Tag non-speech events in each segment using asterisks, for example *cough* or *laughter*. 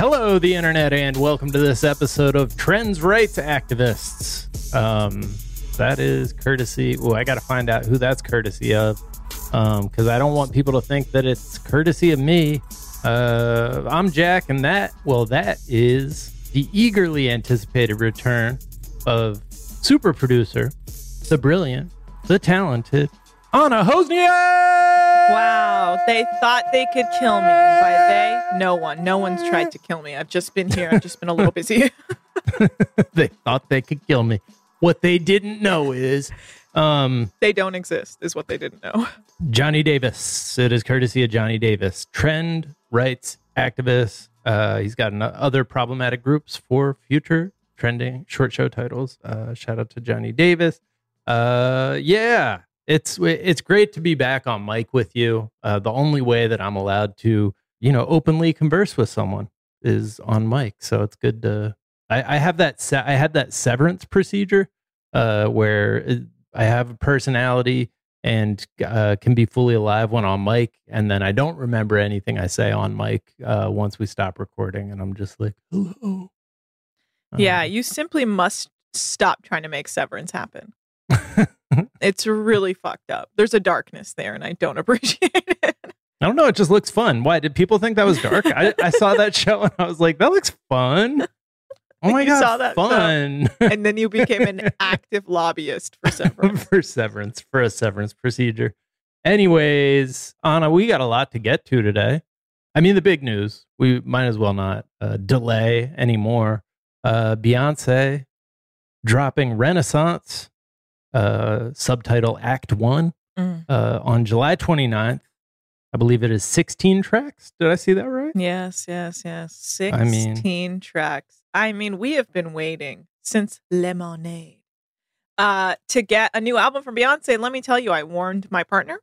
Hello, the internet, and welcome to this episode of Trends Rights Activists. Um, that is courtesy. Oh, I got to find out who that's courtesy of, because I don't want people to think that it's courtesy of me. Uh, I'm Jack, and that, well, that is the eagerly anticipated return of super producer, the brilliant, the talented Anna Hossnieh. Wow, they thought they could kill me. By they, no one. No one's tried to kill me. I've just been here. I've just been a little busy. *laughs* *laughs* they thought they could kill me. What they didn't know is um, they don't exist, is what they didn't know. Johnny Davis. It is courtesy of Johnny Davis, trend rights activist. Uh, he's got other problematic groups for future trending short show titles. Uh, shout out to Johnny Davis. Uh, yeah, it's it's great to be back on mic with you. Uh, the only way that I'm allowed to, you know, openly converse with someone is on mic. So it's good to. I, I have that. Se- I had that severance procedure uh, where I have a personality and uh, can be fully alive when on mic, and then I don't remember anything I say on mic uh, once we stop recording, and I'm just like, hello. yeah, Um, you simply must stop trying to make Severance happen. *laughs* it's really fucked up. There's a darkness there, and I don't *laughs* appreciate it. I don't know. It just looks fun. Why did people think that was dark? I, I saw *laughs* that show and I was like, that looks fun. Oh my You god, saw that show. fun and then you became an active lobbyist for Severance. for severance for a severance procedure. Anyways, Anna, we got a lot to get to today. I mean, the big news. We might as well not uh, delay anymore. Uh, Beyonce dropping Renaissance, uh, subtitle Act One, Mm. uh, on July 29th. I believe it is 16 tracks. Did I see that right? Yes, yes, yes. I mean- 16 tracks. I mean, we have been waiting since Lemonade uh, to get a new album from Beyonce. Let me tell you, I warned my partner.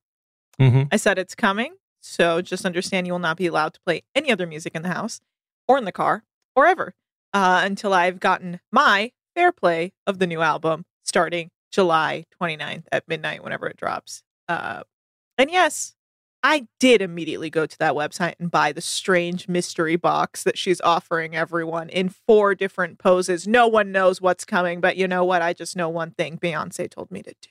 Mm-hmm. I said it's coming. So just understand you will not be allowed to play any other music in the house. or in the car or ever uh, until I've gotten my fair play of the new album starting July 29th at midnight, whenever it drops. Uh, and yes, I did immediately go to that website and buy the strange mystery box that she's offering everyone in four different poses. No one knows what's coming, but you know what? I just know one thing Beyonce told me to do.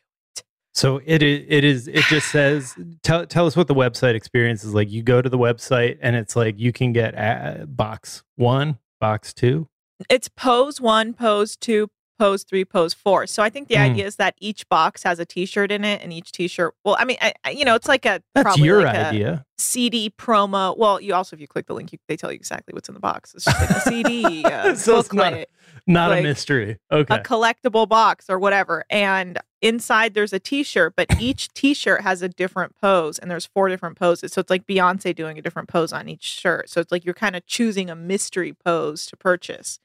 So it is. It is. It just says. Tell tell us what the website experience is like. You go to the website and it's like you can get a box one, box two. It's pose one, pose two, pose three, pose four. So I think the Mm. idea is that each box has a T-shirt in it, and each T-shirt. Well, I mean, I, you know, it's like a That's probably your like a idea. CD promo. Well, you also, if you click the link, you, they tell you exactly what's in the box. It's just like a CD, *laughs* uh, So it's not- booklet, Not like, a mystery. Okay. a collectible box or whatever. And inside there's a T-shirt, but *coughs* each T-shirt has a different pose, and there's four different poses. So it's like Beyonce doing a different pose on each shirt. So it's like you're kind of choosing a mystery pose to purchase.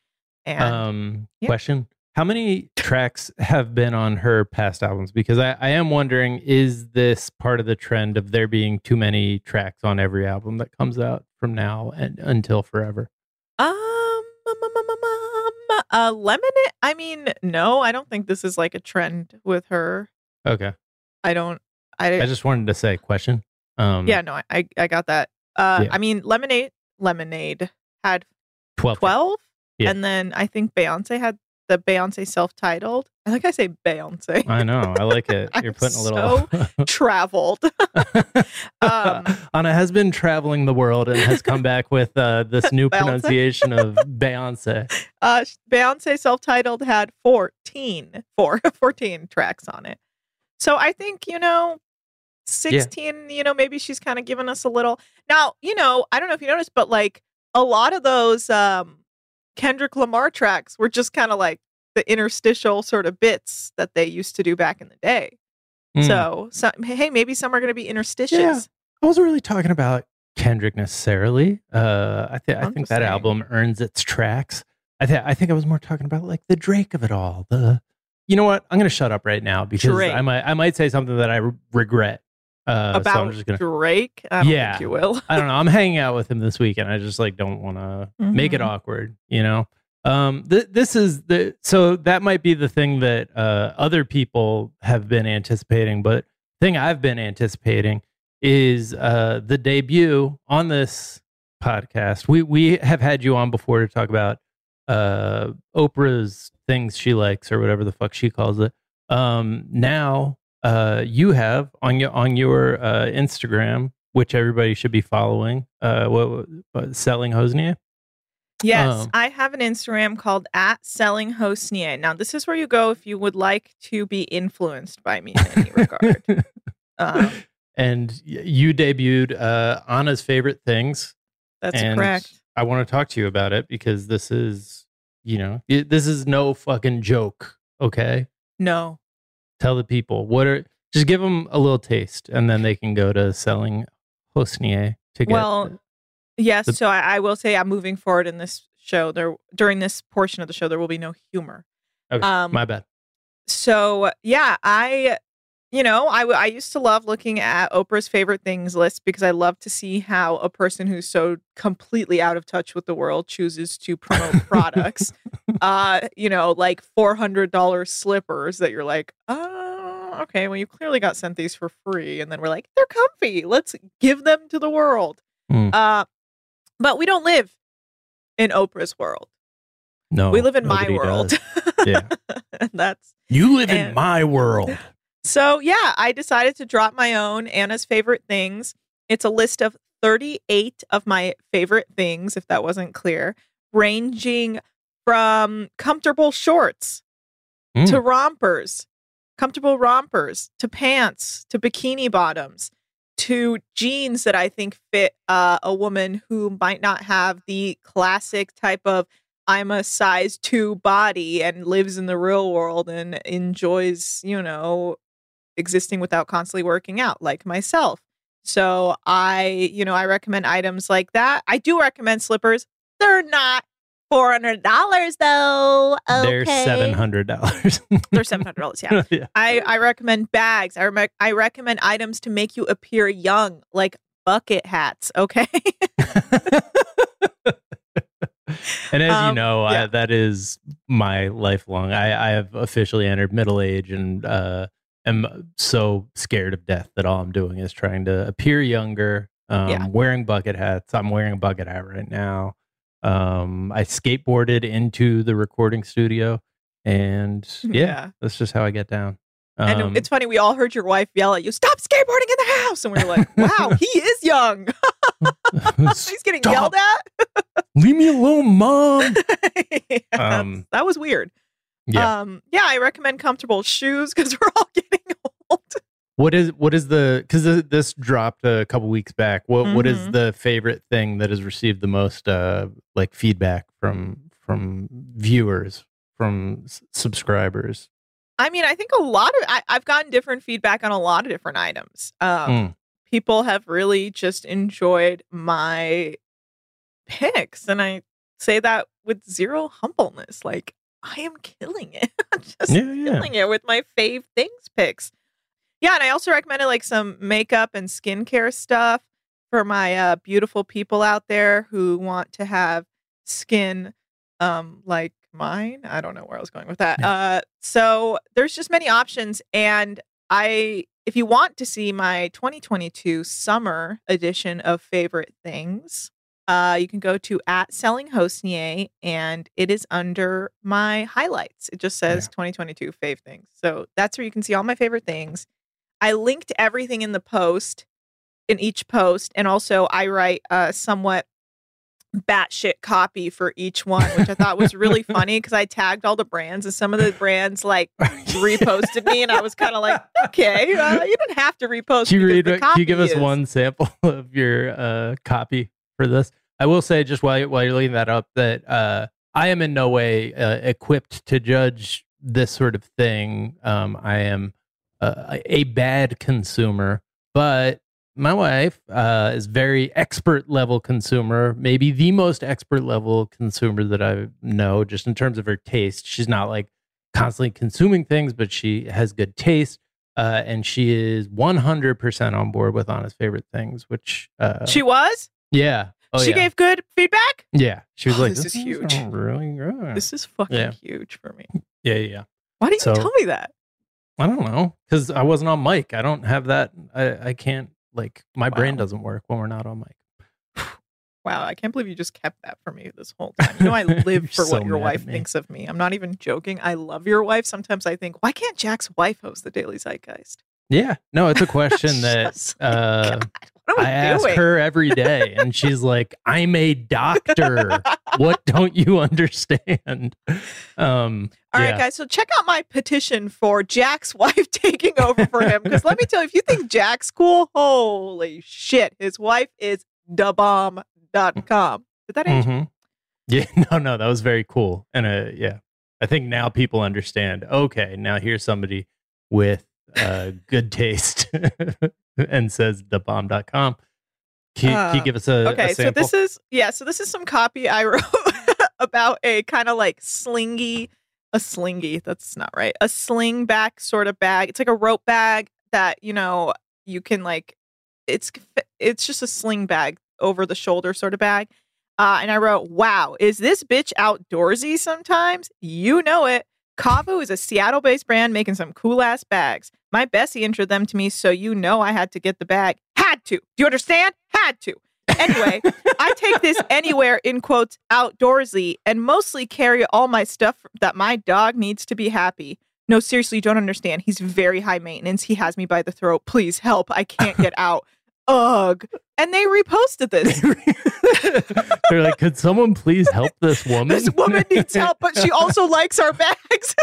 And um yeah. question how many tracks have been on her past albums because I, I am wondering is this part of the trend of there being too many tracks on every album that comes out from now and until forever Um, um, um, um, um, um, uh, lemonade. I mean, no, I don't think this is like a trend with her. okay I don't. I, i just wanted to say question um yeah, no, I, I, got that. Uh, Yeah. I mean, lemonade, lemonade had 12 twelve, Yeah. and then I think Beyonce had the Beyonce self-titled. I think I say Beyonce. i know i like it *laughs* you're putting a little *laughs* Traveled. *laughs* um, anna has been traveling the world and has come back with uh, this new Beyonce. pronunciation of beyonce uh, Beyonce self-titled had 14, four, 14 tracks on it. So I think, you know, 16, you know, maybe she's kind of given us a little. Now, you know, I don't know if you noticed, but like a lot of those um Kendrick Lamar tracks were just kind of like the interstitial sort of bits that they used to do back in the day. Hmm. So, so, hey, maybe some are going to be interstitious. Yeah. I wasn't really talking about Kendrick necessarily. Uh, I, th- I think that saying. album earns its tracks. I think I think I was more talking about like the Drake of it all. The you know what? I'm going to shut up right now because Drake. I might I might say something that I re- regret. Uh, so About I'm just gonna. Drake, I don't Yeah. think you will. I don't know. I'm hanging out with him this week, and I just like don't want to make it Mhm. awkward. You know. Um. Th- this is the so that might be the thing that uh other people have been anticipating, but thing I've been anticipating is uh the debut on this podcast. We we have had you on before to talk about uh Oprah's things she likes or whatever the fuck she calls it. Um now uh you have on your on your uh Instagram, which everybody should be following, uh what, what selling Hossnieh? Yes, Um, I have an Instagram called at selling Hossnieh. Now, this is where you go if you would like to be influenced by me in any regard. *laughs* Um, and you debuted uh Anna's favorite things. That's correct. I want to talk to you about it because this is, you know, it, this is no fucking joke. Okay, No. Tell the people what are. Just give them a little taste, and then they can go to selling Hossnieh to get. Well, yes. the- so I, I will say, I'm moving forward in this show. There during this portion of the show, there will be no humor. okay, um, my bad. So yeah, I, you know, I, I used to love looking at Oprah's favorite things list because I love to see how a person who's so completely out of touch with the world chooses to promote *laughs* products. uh, you know, like four hundred dollars slippers that you're like, oh, okay, well, you clearly got sent these for free, and then we're like, they're comfy. Let's give them to the world. Hmm. Uh, but we don't live in Oprah's world. No, we live in my world. does. Yeah, *laughs* and that's you live in my world. So, yeah, I decided to drop my own Anna's favorite things. It's a list of 38 of my favorite things, if that wasn't clear, ranging from comfortable shorts Mm. to rompers, comfortable rompers to pants to bikini bottoms to jeans that I think fit uh, a woman who might not have the classic type of I'm a size two body and lives in the real world and enjoys, you know, existing without constantly working out like myself. So I, you know, I recommend items like that. I do recommend slippers. They're not four hundred dollars though. Okay. They're seven hundred dollars. *laughs* They're seven hundred dollars. Yeah. *laughs* yeah. I, I recommend bags. I, I recommend items to make you appear young, like bucket hats. Okay. *laughs* And as you Um, know, I, that is my lifelong. I, I have officially entered middle age and uh, am so scared of death that all I'm doing is trying to appear younger. Um, Yeah. Wearing bucket hats. I'm wearing a bucket hat right now. Um, I skateboarded into the recording studio, and yeah, Yeah. that's just how I get down. And Um, it's funny, we all heard your wife yell at you, "Stop skateboarding in the house!" And we are like, *laughs* "Wow, he is young. *laughs* *laughs* He's getting Stop. yelled at." Leave me alone, mom. Um, that was weird. Yeah. Um, yeah, I recommend comfortable shoes because *laughs* we're all getting *laughs* old. What is what is the because this dropped a couple weeks back. What what is Mhm. the favorite thing that has received the most uh like feedback from from viewers from s- subscribers? I mean, I think a lot of I, I've gotten different feedback on a lot of different items. Um, Mm. People have really just enjoyed my picks, and I say that with zero humbleness. Like I am killing it, *laughs* I'm just Yeah, yeah. killing it with my fave things picks. Yeah, and I also recommended like some makeup and skincare stuff for my uh, beautiful people out there who want to have skin um like mine. I don't know where I was going with that. Uh so there's just many options and I if you want to see my 2022 summer edition of favorite things, uh you can go to at selling Hossnieh and it is under my highlights. It just says 2022 fave things. So that's where you can see all my favorite things. I linked everything in the post in each post and also I write uh somewhat batshit copy for each one, which I thought was really *laughs* funny because I tagged all the brands and some of the brands like reposted me, and I was kind of like, okay, *laughs* uh, you don't have to repost. Can you read? Can you give copy us is- one sample *laughs* of your uh copy for this? I will say just while while you're leading that up that uh I am in no way uh, equipped to judge this sort of thing. Um, I am uh, a bad consumer, but my wife uh, is very expert level consumer, maybe the most expert level consumer that I know, just in terms of her taste. She's not like constantly consuming things, but she has good taste. Uh, and she is 100% on board with Anna's favorite things, which uh, She was. yeah. Oh, she yeah. gave good feedback. Yeah. She was Oh, like, this is huge. really good. This is fucking Yeah. huge for me. Yeah, yeah, yeah. Why didn't So- you tell me that? I don't know. Because I wasn't on mic. I don't have that. I, I can't, like, my brain doesn't work when we're not on mic. Wow, I can't believe you just kept that for me this whole *laughs* time. You know, I live for so what your wife thinks of me. I'm not even joking. I love your wife. Sometimes I think, why can't Jack's wife host the Daily Zeitgeist? Yeah. No, it's a question *laughs* that like, uh, *laughs* What I ask doing? her every day. And *laughs* she's like, I'm a doctor. what don't you understand? Um, All right, yeah. guys. So check out my petition for Jack's *laughs* wife taking over for him. Because let me tell you, if you think Jack's cool, holy shit, his wife is dabomb.com. Did that age? Mhm. Yeah, *laughs* no, no, that was very cool. And uh, yeah, I think now people understand. Okay, now here's somebody with uh, good taste *laughs* and says thebomb.com. Can, you- can you Uh, give us a, a okay, so this is yeah, so this is some copy I *laughs* wrote about a kind of like slingy, a slingy. That's not right. A sling back sort of bag. It's like a rope bag that you know you can like. It's it's just a sling bag over the shoulder sort of bag. Uh, and I wrote, "Wow, is this bitch outdoorsy? Sometimes you know it." Kavu is a Seattle-based brand making some cool ass bags. My Bessie introduced them to me, so you know I had to get the bag. Had to. Do you understand? Had to. Anyway, I take this *laughs* anywhere in quotes outdoorsy and mostly carry all my stuff that my dog needs to be happy. No, seriously, you don't understand. He's very high maintenance. He has me by the throat. Please help. I can't get *laughs* out. Ugh. And they reposted this. *laughs* They're like, could someone please help this *laughs* woman? this woman needs help, but she *laughs* also likes our bags.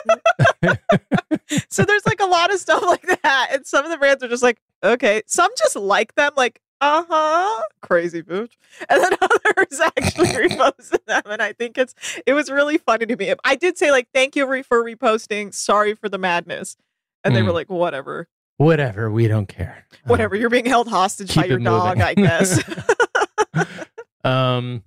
so there's like a lot of stuff like that. And some of the brands are just like, okay. Some just like them, like, uh huh, crazy bitch. And then others actually reposted them. And I think it's, it was really funny to me. I did say, like, thank you for reposting. Sorry for the madness. And they were Mm. like, whatever, Whatever, we don't care. *laughs* whatever. You're being held hostage by your dog. I guess. *laughs* *laughs* Um,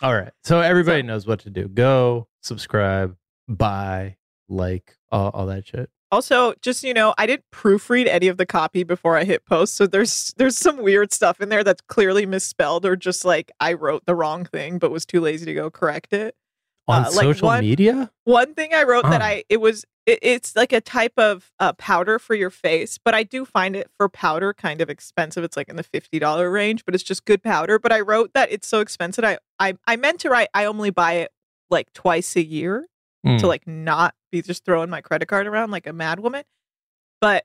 all right. So everybody knows what to do. Go subscribe, buy, like, all, all that shit. Also, just you know, I didn't proofread any of the copy before I hit post, so there's there's some weird stuff in there that's clearly misspelled or just like I wrote the wrong thing but was too lazy to go correct it. On uh, like social one- media? One thing I wrote that I it was it, it's like a type of uh, powder for your face, but I do find it for powder kind of expensive. It's like in the fifty dollar range, but it's just good powder. But I wrote that it's so expensive. I I, I meant to write I only buy it like twice a year Mm. to like not be just throwing my credit card around like a mad woman. But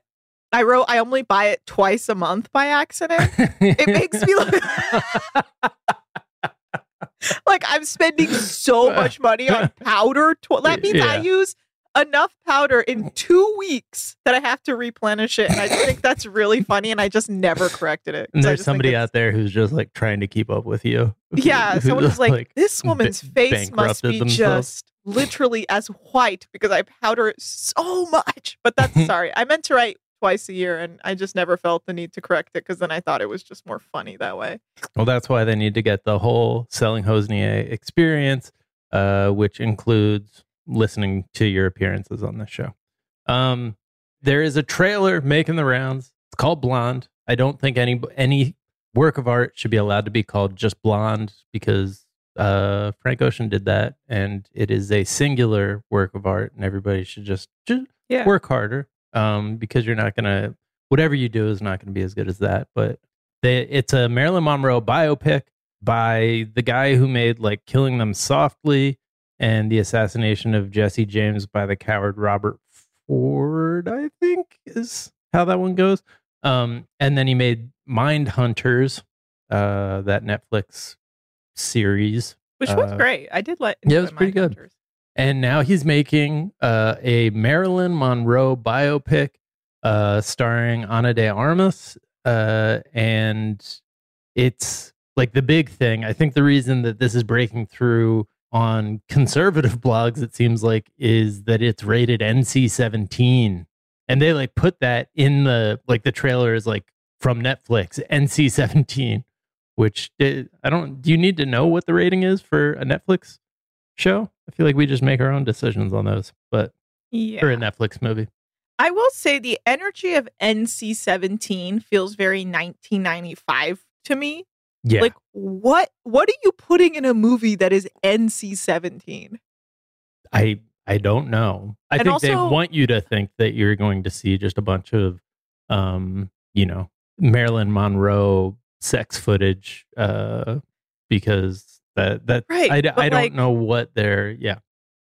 I wrote I only buy it twice a month by accident. it makes me look *laughs* *laughs* *laughs* like I'm spending so *laughs* much money on powder. Tw- that means I use enough powder in two weeks that I have to replenish it. And I think that's really funny. And I just never corrected it. And there's somebody out there who's just like trying to keep up with you. Yeah, Who- someone was like, this woman's face must be themselves. just literally as white because I powder it so much. But that's *laughs* sorry. I meant to write twice a year and I just never felt the need to correct it because then I thought it was just more funny that way. Well, that's why they need to get the whole selling Hossnieh experience, uh, which includes listening to your appearances on this show. Um, there is a trailer making the rounds. It's called Blonde. I don't think any any work of art should be allowed to be called just Blonde because uh, Frank Ocean did that, and it is a singular work of art, and everybody should just just Yeah. work harder um, because you're not gonna whatever you do is not gonna be as good as that. But they, it's a Marilyn Monroe biopic by the guy who made like Killing Them Softly and the assassination of Jesse James by the coward Robert Ford, I think is how that one goes. Um, and then he made Mind Hunters, uh, that Netflix series. Which was Uh, great. I did let yeah, it was pretty good. And now he's making uh, a Marilyn Monroe biopic uh, starring Ana de Armas. Uh, and it's like the big thing. I think the reason that this is breaking through on conservative *laughs* blogs, it seems like, is that it's rated NC 17. And they like put that in the like the trailer is like from Netflix, NC 17, which eh, I don't, do you need to know what the rating is for a Netflix show? I feel like we just make our own decisions on those, but Yeah. for a Netflix movie. I will say the energy of NC 17 feels very 1995 to me. Yeah. Like what what are you putting in a movie that is NC 17? I I don't know. I And think they want you to think that you're going to see just a bunch of um, you know, Marilyn Monroe sex footage uh because that that Right, I, I don't know what they're yeah.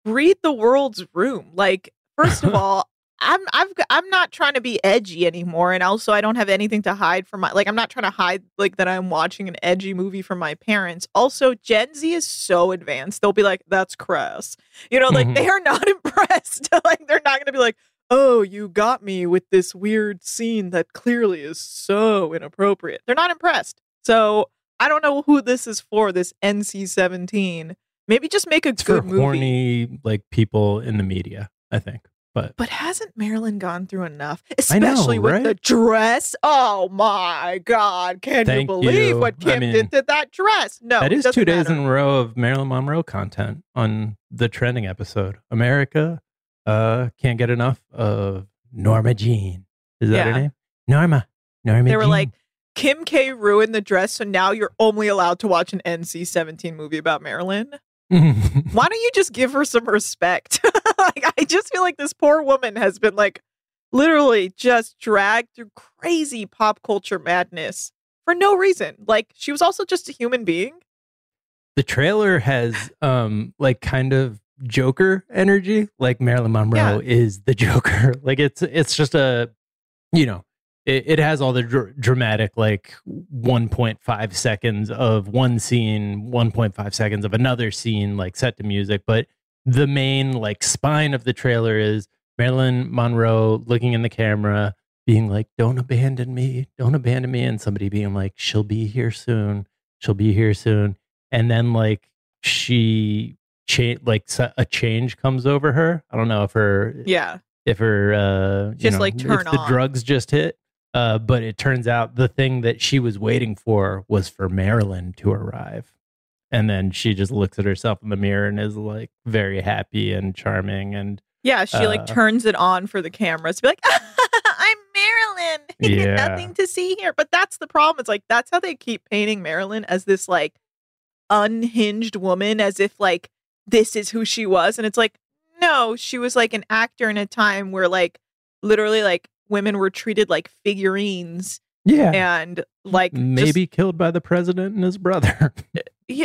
Read the world's room. Like first of *laughs* all, I'm I've I'm not trying to be edgy anymore and also I don't have anything to hide from my like I'm not trying to hide like that I'm watching an edgy movie from my parents. Also, Gen Z is so advanced. They'll be like that's crass. You know, like Mhm. they are not *laughs* impressed. like they're not going to be like oh, you got me with this weird scene that clearly is so inappropriate. They're not impressed. So I don't know who this is for, this NC 17. Maybe just make a It's for good movie. horny like people in the media, I think. But But hasn't Marilyn gone through enough? I know, Especially with the dress. Oh my God. Can Thank you believe you. what I Kim mean, did to that dress? No. that is two days matter. in a row of Marilyn Monroe content on the trending episode. America uh can't get enough of Norma Jean. Is that her name? Norma. Norma They were Jean. like, Kim K ruined the dress, so now you're only allowed to watch an NC 17 movie about Marilyn. *laughs* Why don't you just give her some respect? *laughs* like, I just feel like this poor woman has been like literally just dragged through crazy pop culture madness for no reason. Like, she was also just a human being. the trailer has um like kind of Joker energy. Like Marilyn Monroe is the Joker. *laughs* Like it's it's just a you know it, it has all the dr- dramatic like 1.5 seconds of one scene 1.5 seconds of another scene like set to music but the main like spine of the trailer is marilyn monroe looking in the camera being like don't abandon me don't abandon me and somebody being like she'll be here soon she'll be here soon and then like she cha- like a change comes over her i don't know if her Yeah. if her uh you Just, know, like, turn if the on. drugs just hit uh but it turns out the thing that she was waiting for was for marilyn to arrive and then she just looks at herself in the mirror and is like very happy and charming and Yeah, she like Uh, turns it on for the cameras to be like, *laughs* I'm Marilyn. *laughs* Yeah. Nothing to see here. But that's the problem. It's like that's how they keep painting Marilyn as this like unhinged woman, as if like this is who she was. And it's like, no, she was like an actor in a time where like literally like women were treated like figurines Yeah. and like just- Maybe killed by the president and his brother. *laughs* yeah.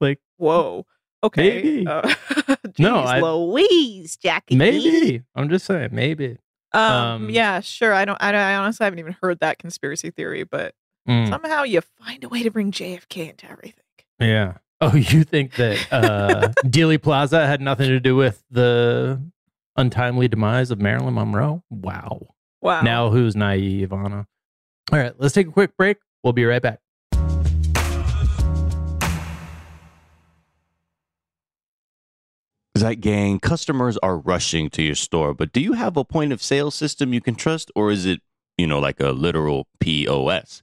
like Whoa. Okay. Maybe. Uh, *laughs* No, I- Louise, Jackie. maybe. I'm just saying, maybe. Um, Um, yeah, sure. I don't. I, don't- I honestly haven't even heard that conspiracy theory, but Mm, somehow you find a way to bring JFK into everything. yeah. Oh, *laughs* you think that uh Dealey Plaza had nothing to do with the untimely demise of Marilyn Monroe? Wow. Wow. Now who's naive, Anna? All right, let's take a quick break. We'll be right back. That gang, customers are rushing to your store, but do you have a point of sale system you can trust, or is it, you know, like a literal POS?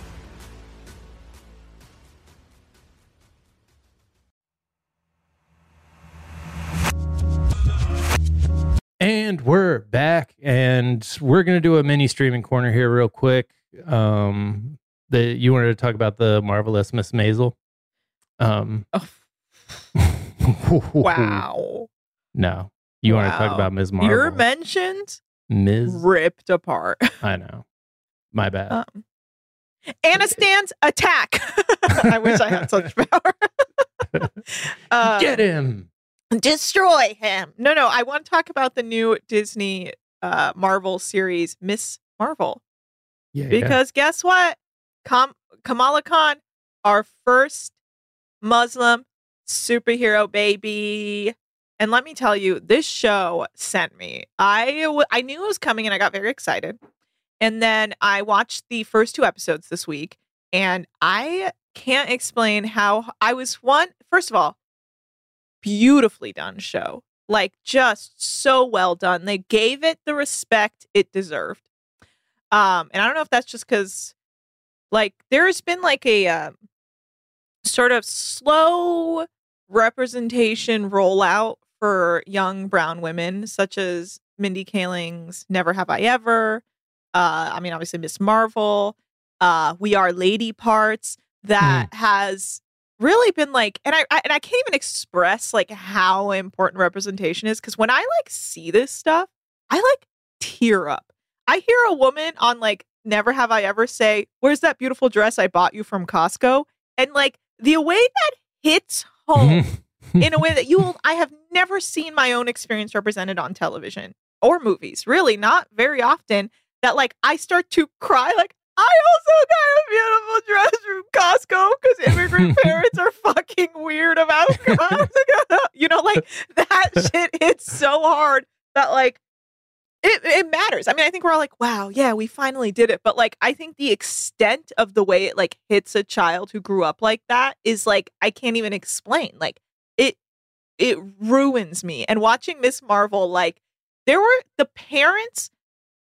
And we're back, and we're gonna do a mini streaming corner here, real quick. Um, the you wanted to talk about the marvelous Miss Maisel. Um, *laughs* Wow. no, You want to talk about Ms. Marvel? Your mentions Ms. ripped apart. *laughs* I know. My bad. Um, Anna stands attack. *laughs* I wish I had such power. uh, Get him. Destroy him. No, no. I want to talk about the new Disney uh, Marvel series, Miss Marvel. Yeah. yeah. Because guess what? Kam- Kamala Khan, our first Muslim superhero baby. And let me tell you, this show sent me. I w- I knew it was coming and I got very excited. And then I watched the first two episodes this week and I can't explain how I was one first of all beautifully done show. Like just so well done. They gave it the respect it deserved. Um, and I don't know if that's just because, like, there's been like a um, sort of slow representation rollout for young brown women, such as Mindy Kaling's "Never Have I Ever." Uh, I mean, obviously Miss Marvel. Uh, we are lady parts that has really been like, and I, I and I can't even express like how important representation is because when I like see this stuff, I like tear up. I hear a woman on like Never Have I Ever say, Where's that beautiful dress I bought you from Costco? And like the way that hits home *laughs* in a way that you will, I have never seen my own experience represented on television or movies, really, not very often. That like I start to cry, like, I also got a beautiful dress from Costco because immigrant *laughs* parents are fucking weird about *laughs* Costco. *laughs* you know, like that shit hits so hard that like it, it matters. I mean, I think we're all like, wow, yeah, we finally did it. But like, I think the extent of the way it like hits a child who grew up like that is like, I can't even explain. Like, it it ruins me. And watching Miss Marvel, like, there were the parents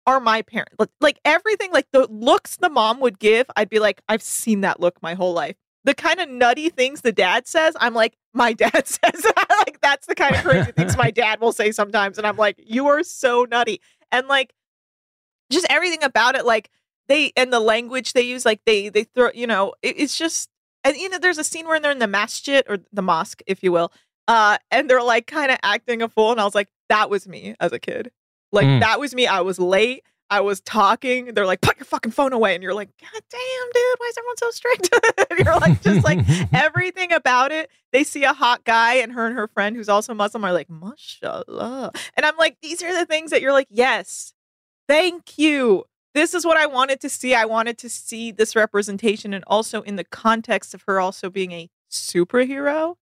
are my parents. Like, everything, like the looks the mom would give, I'd be like, I've seen that look my whole life. The kind of nutty things the dad says, I'm like, my *laughs* dad says that. like that's the kind of crazy things my dad will say sometimes. And I'm like, you are so nutty. And like just everything about it, like they and the language they use, like they they throw, you know, it, it's just and you know, there's a scene where they're in the masjid or the mosque, if you will. Uh, and they're like kind of acting a fool, and I was like, that was me as a kid. Like Mm. that was me. I was late. I was talking. They're like, put your fucking phone away. And you're like, God damn, dude, why is everyone so strict? *laughs* and you're like, just like *laughs* everything about it. They see a hot guy, and her and her friend, who's also Muslim, are like, mashallah. And I'm like, these are the things that you're like, yes, thank you. This is what I wanted to see. I wanted to see this representation, and also in the context of her also being a superhero.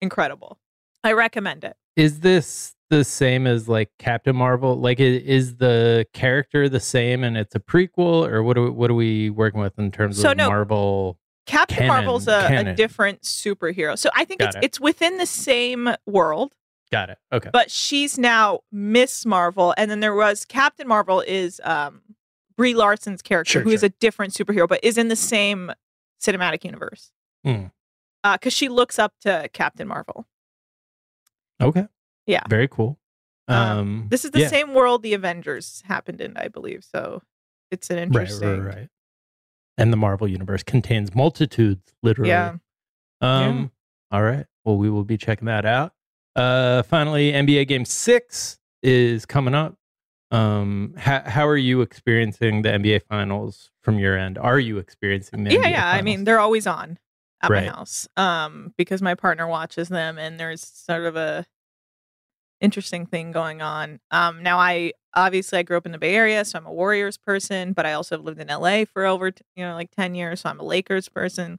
Incredible. I recommend it. Is this the same as like Captain Marvel? Like, is the character the same and it's a prequel, or what? Are we, what are we working with in terms So, of no, Marvel? Captain Canon- Marvel's a, a different superhero. So I think Got it's it. it's within the same world, Got it. Okay. but she's now Miss Marvel, and then there was Captain Marvel is um Brie Larson's character, Sure, who is sure. a different superhero, but is in the same cinematic universe. Because she looks up to Captain Marvel. Okay. Yeah. Very cool. Um, Um, This is the yeah. same world the Avengers happened in, I believe. So it's an interesting. right, right. And the Marvel universe contains multitudes, literally. Yeah. Um. All right. Well, we will be checking that out. Uh. Finally, NBA Game Six is coming up. Um. How How are you experiencing the NBA Finals from your end? Are you experiencing yeah NBA yeah i mean they're always on at Right. my house um because my partner watches them and there's sort of a interesting thing going on um now i obviously i grew up in the bay area so i'm a warriors person but i also have lived in la for over t- you know like 10 years so i'm a lakers person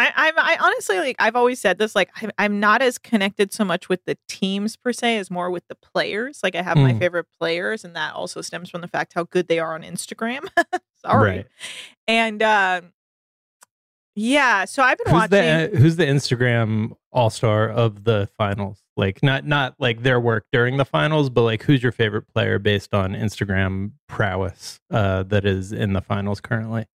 I, I'm, I honestly like. I've always said this. Like, I'm, I'm not as connected so much with the teams per se as more with the players. Like, I have my Mm. favorite players, and that also stems from the fact how good they are on Instagram. *laughs* Sorry, Right. and um, yeah, so I've been Who's watching. the Who's the Instagram All Star of the finals? Like not not like their work during the finals, but like who's your favorite player based on Instagram prowess uh, that is in the finals currently?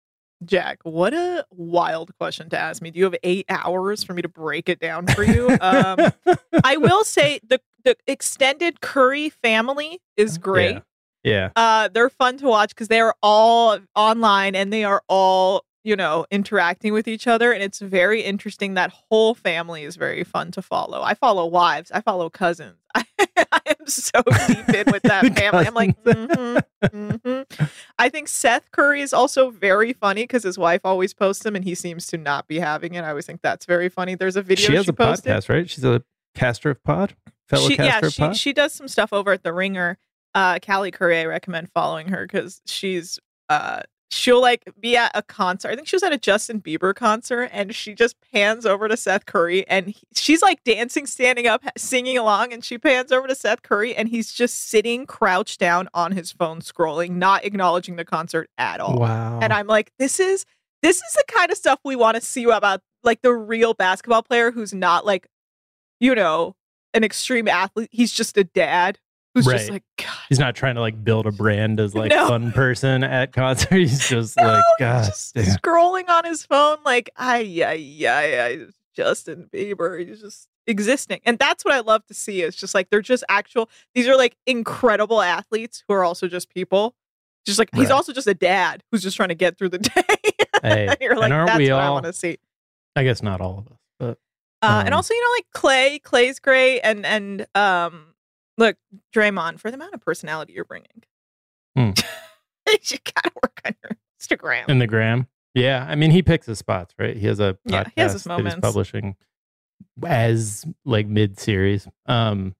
Jack, what a wild question to ask me. Do you have eight hours for me to break it down for you? Um, *laughs* I will say the the extended Curry family is great. Yeah. Uh, they're fun to watch because they're all online and they are all you know interacting with each other, and it's very interesting. That whole family is very fun to follow. I follow wives. I follow cousins. *laughs* I am so deep in with that *laughs* family. I'm like, hmm hmm I think Seth Curry is also very funny because his wife always posts him and he seems to not be having it. I always think that's very funny. There's a video she has a posted. podcast, right? She's a caster of pod, fellow she, caster yeah, of she, pod. she does some stuff over at the Ringer. Uh, Callie Curry, I recommend following her because she's uh, she'll like be at a concert. I think she was at a Justin Bieber concert, and she just pans over to Seth Curry, and he- she's like dancing, standing up, singing along, and she pans over to Seth Curry, and he's just sitting crouched down on his phone, scrolling, not acknowledging the concert at all. wow. And I'm like, this is this is the kind of stuff we want to see about like the real basketball player who's not like, you know, an extreme athlete. He's just a dad who's just Right. like, God, He's not trying to like build a brand as like No. fun person at concert. *laughs* He's just no, like, God, just damn. scrolling on his phone like, ay, yeah, yeah, ay, Justin Bieber. He's just existing. And that's what I love to see. It's just like they're just actual, these are like incredible athletes who are also just people. Just like he's also just a dad who's just trying to get through the *laughs* day. Hey, *laughs* You're like, and aren't that's we what I all? want to see. I guess not all of us, but Uh, and Um, also, you know, like Clay, Clay's great, and and um, look, Draymond, for the amount of personality you're bringing, Hmm. *laughs* you gotta work on your Instagram. in the gram. Yeah, I mean, he picks his spots, right? He has a podcast Yeah, he has his that he's moments. publishing as like mid series. Um,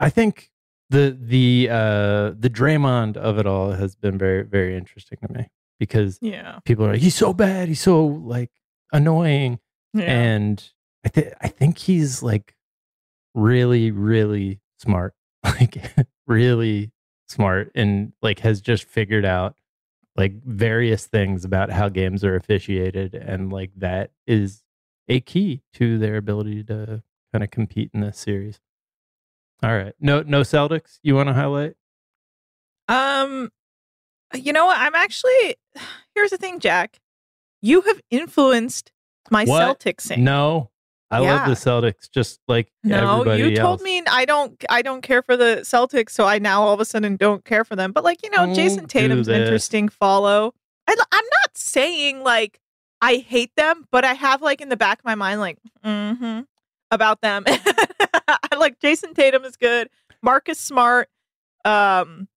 I think the the uh the Draymond of it all has been very very interesting to me because yeah, people are like, he's so bad, he's so like annoying, yeah, and I think I think he's like really really smart, like *laughs* really smart, and like has just figured out like various things about how games are officiated, and like that is a key to their ability to kind of compete in this series. All right, no no Celtics. You want to highlight? Um, you know what? I'm actually. *sighs* Here's the thing, Jack. You have influenced my What? Celtics. No, I Yeah. love the Celtics. Just like No, you told else. me I don't I don't care for the Celtics, so I now all of a sudden don't care for them. But like, you know, Don't Jayson Tatum's an interesting follow. I, I'm not saying like I hate them, but I have like in the back of my mind like mm-hmm, about them. I *laughs* like Jayson Tatum is good. Marcus Smart. Um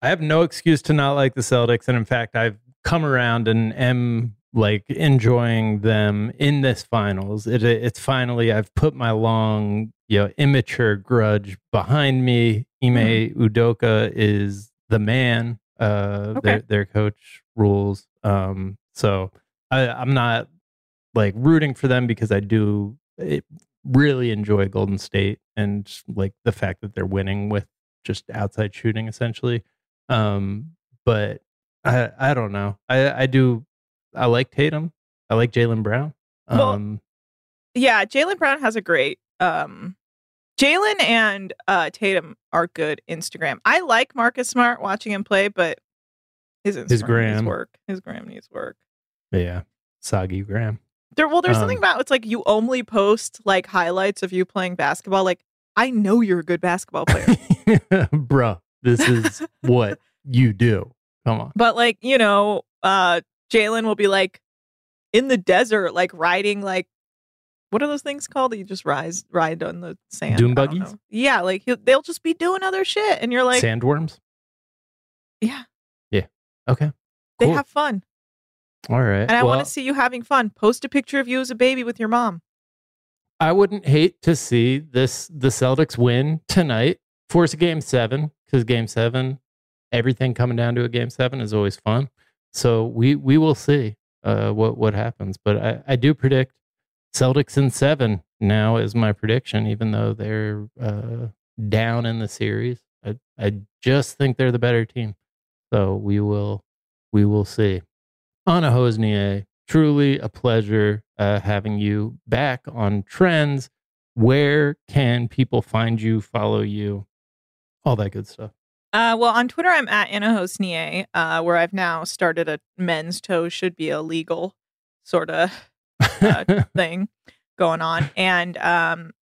I have no excuse to not like the Celtics, and in fact, I've come around and am like enjoying them in this finals. It, it's finally I've put my long, you know, immature grudge behind me. Ime Udoka is the man. Uh, Okay. their their coach rules. Um, so I, I'm not like rooting for them because I do it, really enjoy Golden State and like the fact that they're winning with just outside shooting essentially. Um, but I I don't know. I I do I like Tatum. I like Jaylen Brown. Well, Um, yeah, Jaylen Brown has a great um Jaylen and uh Tatum are good Instagram. I like Marcus Smart watching him play, but his Instagram needs gram. work. His gram needs work. yeah, soggy Graham. There well, there's something Um, about it's like you only post like highlights of you playing basketball. Like, I know you're a good basketball player. *laughs* Bro, this is *laughs* what you do. Come on. but like, you know, uh Jaylen will be like in the desert, like riding like what are those things called that you just rise ride on the sand? Dune buggies? Yeah, like he'll, they'll just be doing other shit, and you're like, Sandworms? Yeah. Yeah, Okay. they Cool. have fun, All right. and I well, want to see you having fun. Post a picture of you as a baby with your mom. I wouldn't hate to see this the Celtics win tonight, force a game seven, because game seven, everything coming down to a game seven is always fun. So we we will see uh, what what happens. But I, I do predict Celtics in seven now is my prediction, even though they're uh, down in the series. I, I just think they're the better team. So we will we will see. Anna Hossnieh, truly a pleasure uh, having you back on Trends. Where can people find you, follow you, all that good stuff? Uh, well, on Twitter, I'm at Anna Hossnieh, uh, where I've now started a men's toe should be illegal sort of uh, *laughs* thing going on. And um,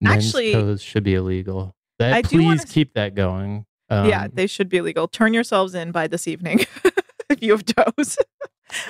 Men's actually- toes should be illegal. That I do please wanna keep that going. Um, yeah, they should be illegal. Turn yourselves in by this evening *laughs* if you have toes.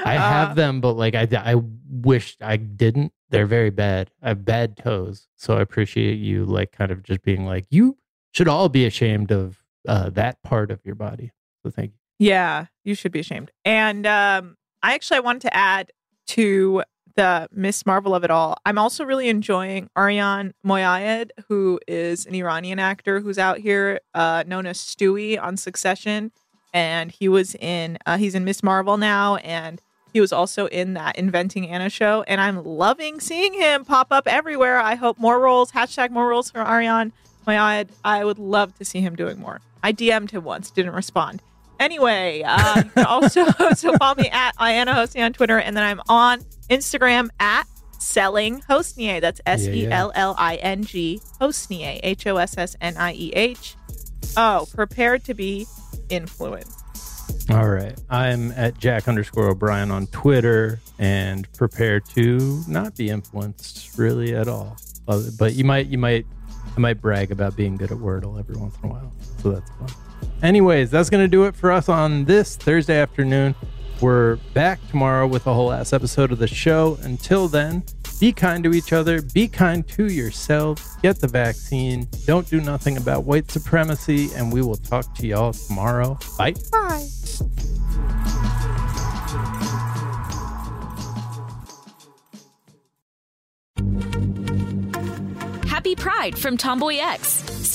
I have Uh, them, but like I, I wish I didn't. They're very bad. I have bad toes, so I appreciate you like kind of just being like you should all be ashamed of uh, that part of your body. So thank you. Yeah, you should be ashamed. And um, I actually I wanted to add to the Ms. Marvel of it all. I'm also really enjoying Arian Moayed, who is an Iranian actor who's out here, uh, known as Stewie on Succession, and he was in uh, he's in Ms. Marvel now, and he was also in that Inventing Anna show, and I'm loving seeing him pop up everywhere. I hope more roles. Hashtag more roles for Arian Moayed. I would love to see him doing more. I DM'd him once, didn't respond. Anyway, uh, you can also *laughs* so follow me at Iana Hosni on Twitter, and then I'm on Instagram at Selling Hossnieh. That's S E L L I N G Hossnieh, H O S S N I E H. Oh, prepared to be influenced. All right. I'm at Jack underscore O'Brien on Twitter and prepare to not be influenced really at all. But you might, you might, I might brag about being good at Wordle every once in a while. So that's fun. Anyways, that's going to do it for us on this Thursday afternoon. We're back tomorrow with a whole ass episode of the show. Until then, be kind to each other, be kind to yourselves, get the vaccine, don't do nothing about white supremacy, and we will talk to y'all tomorrow. Bye. Bye. Happy Pride from TomboyX,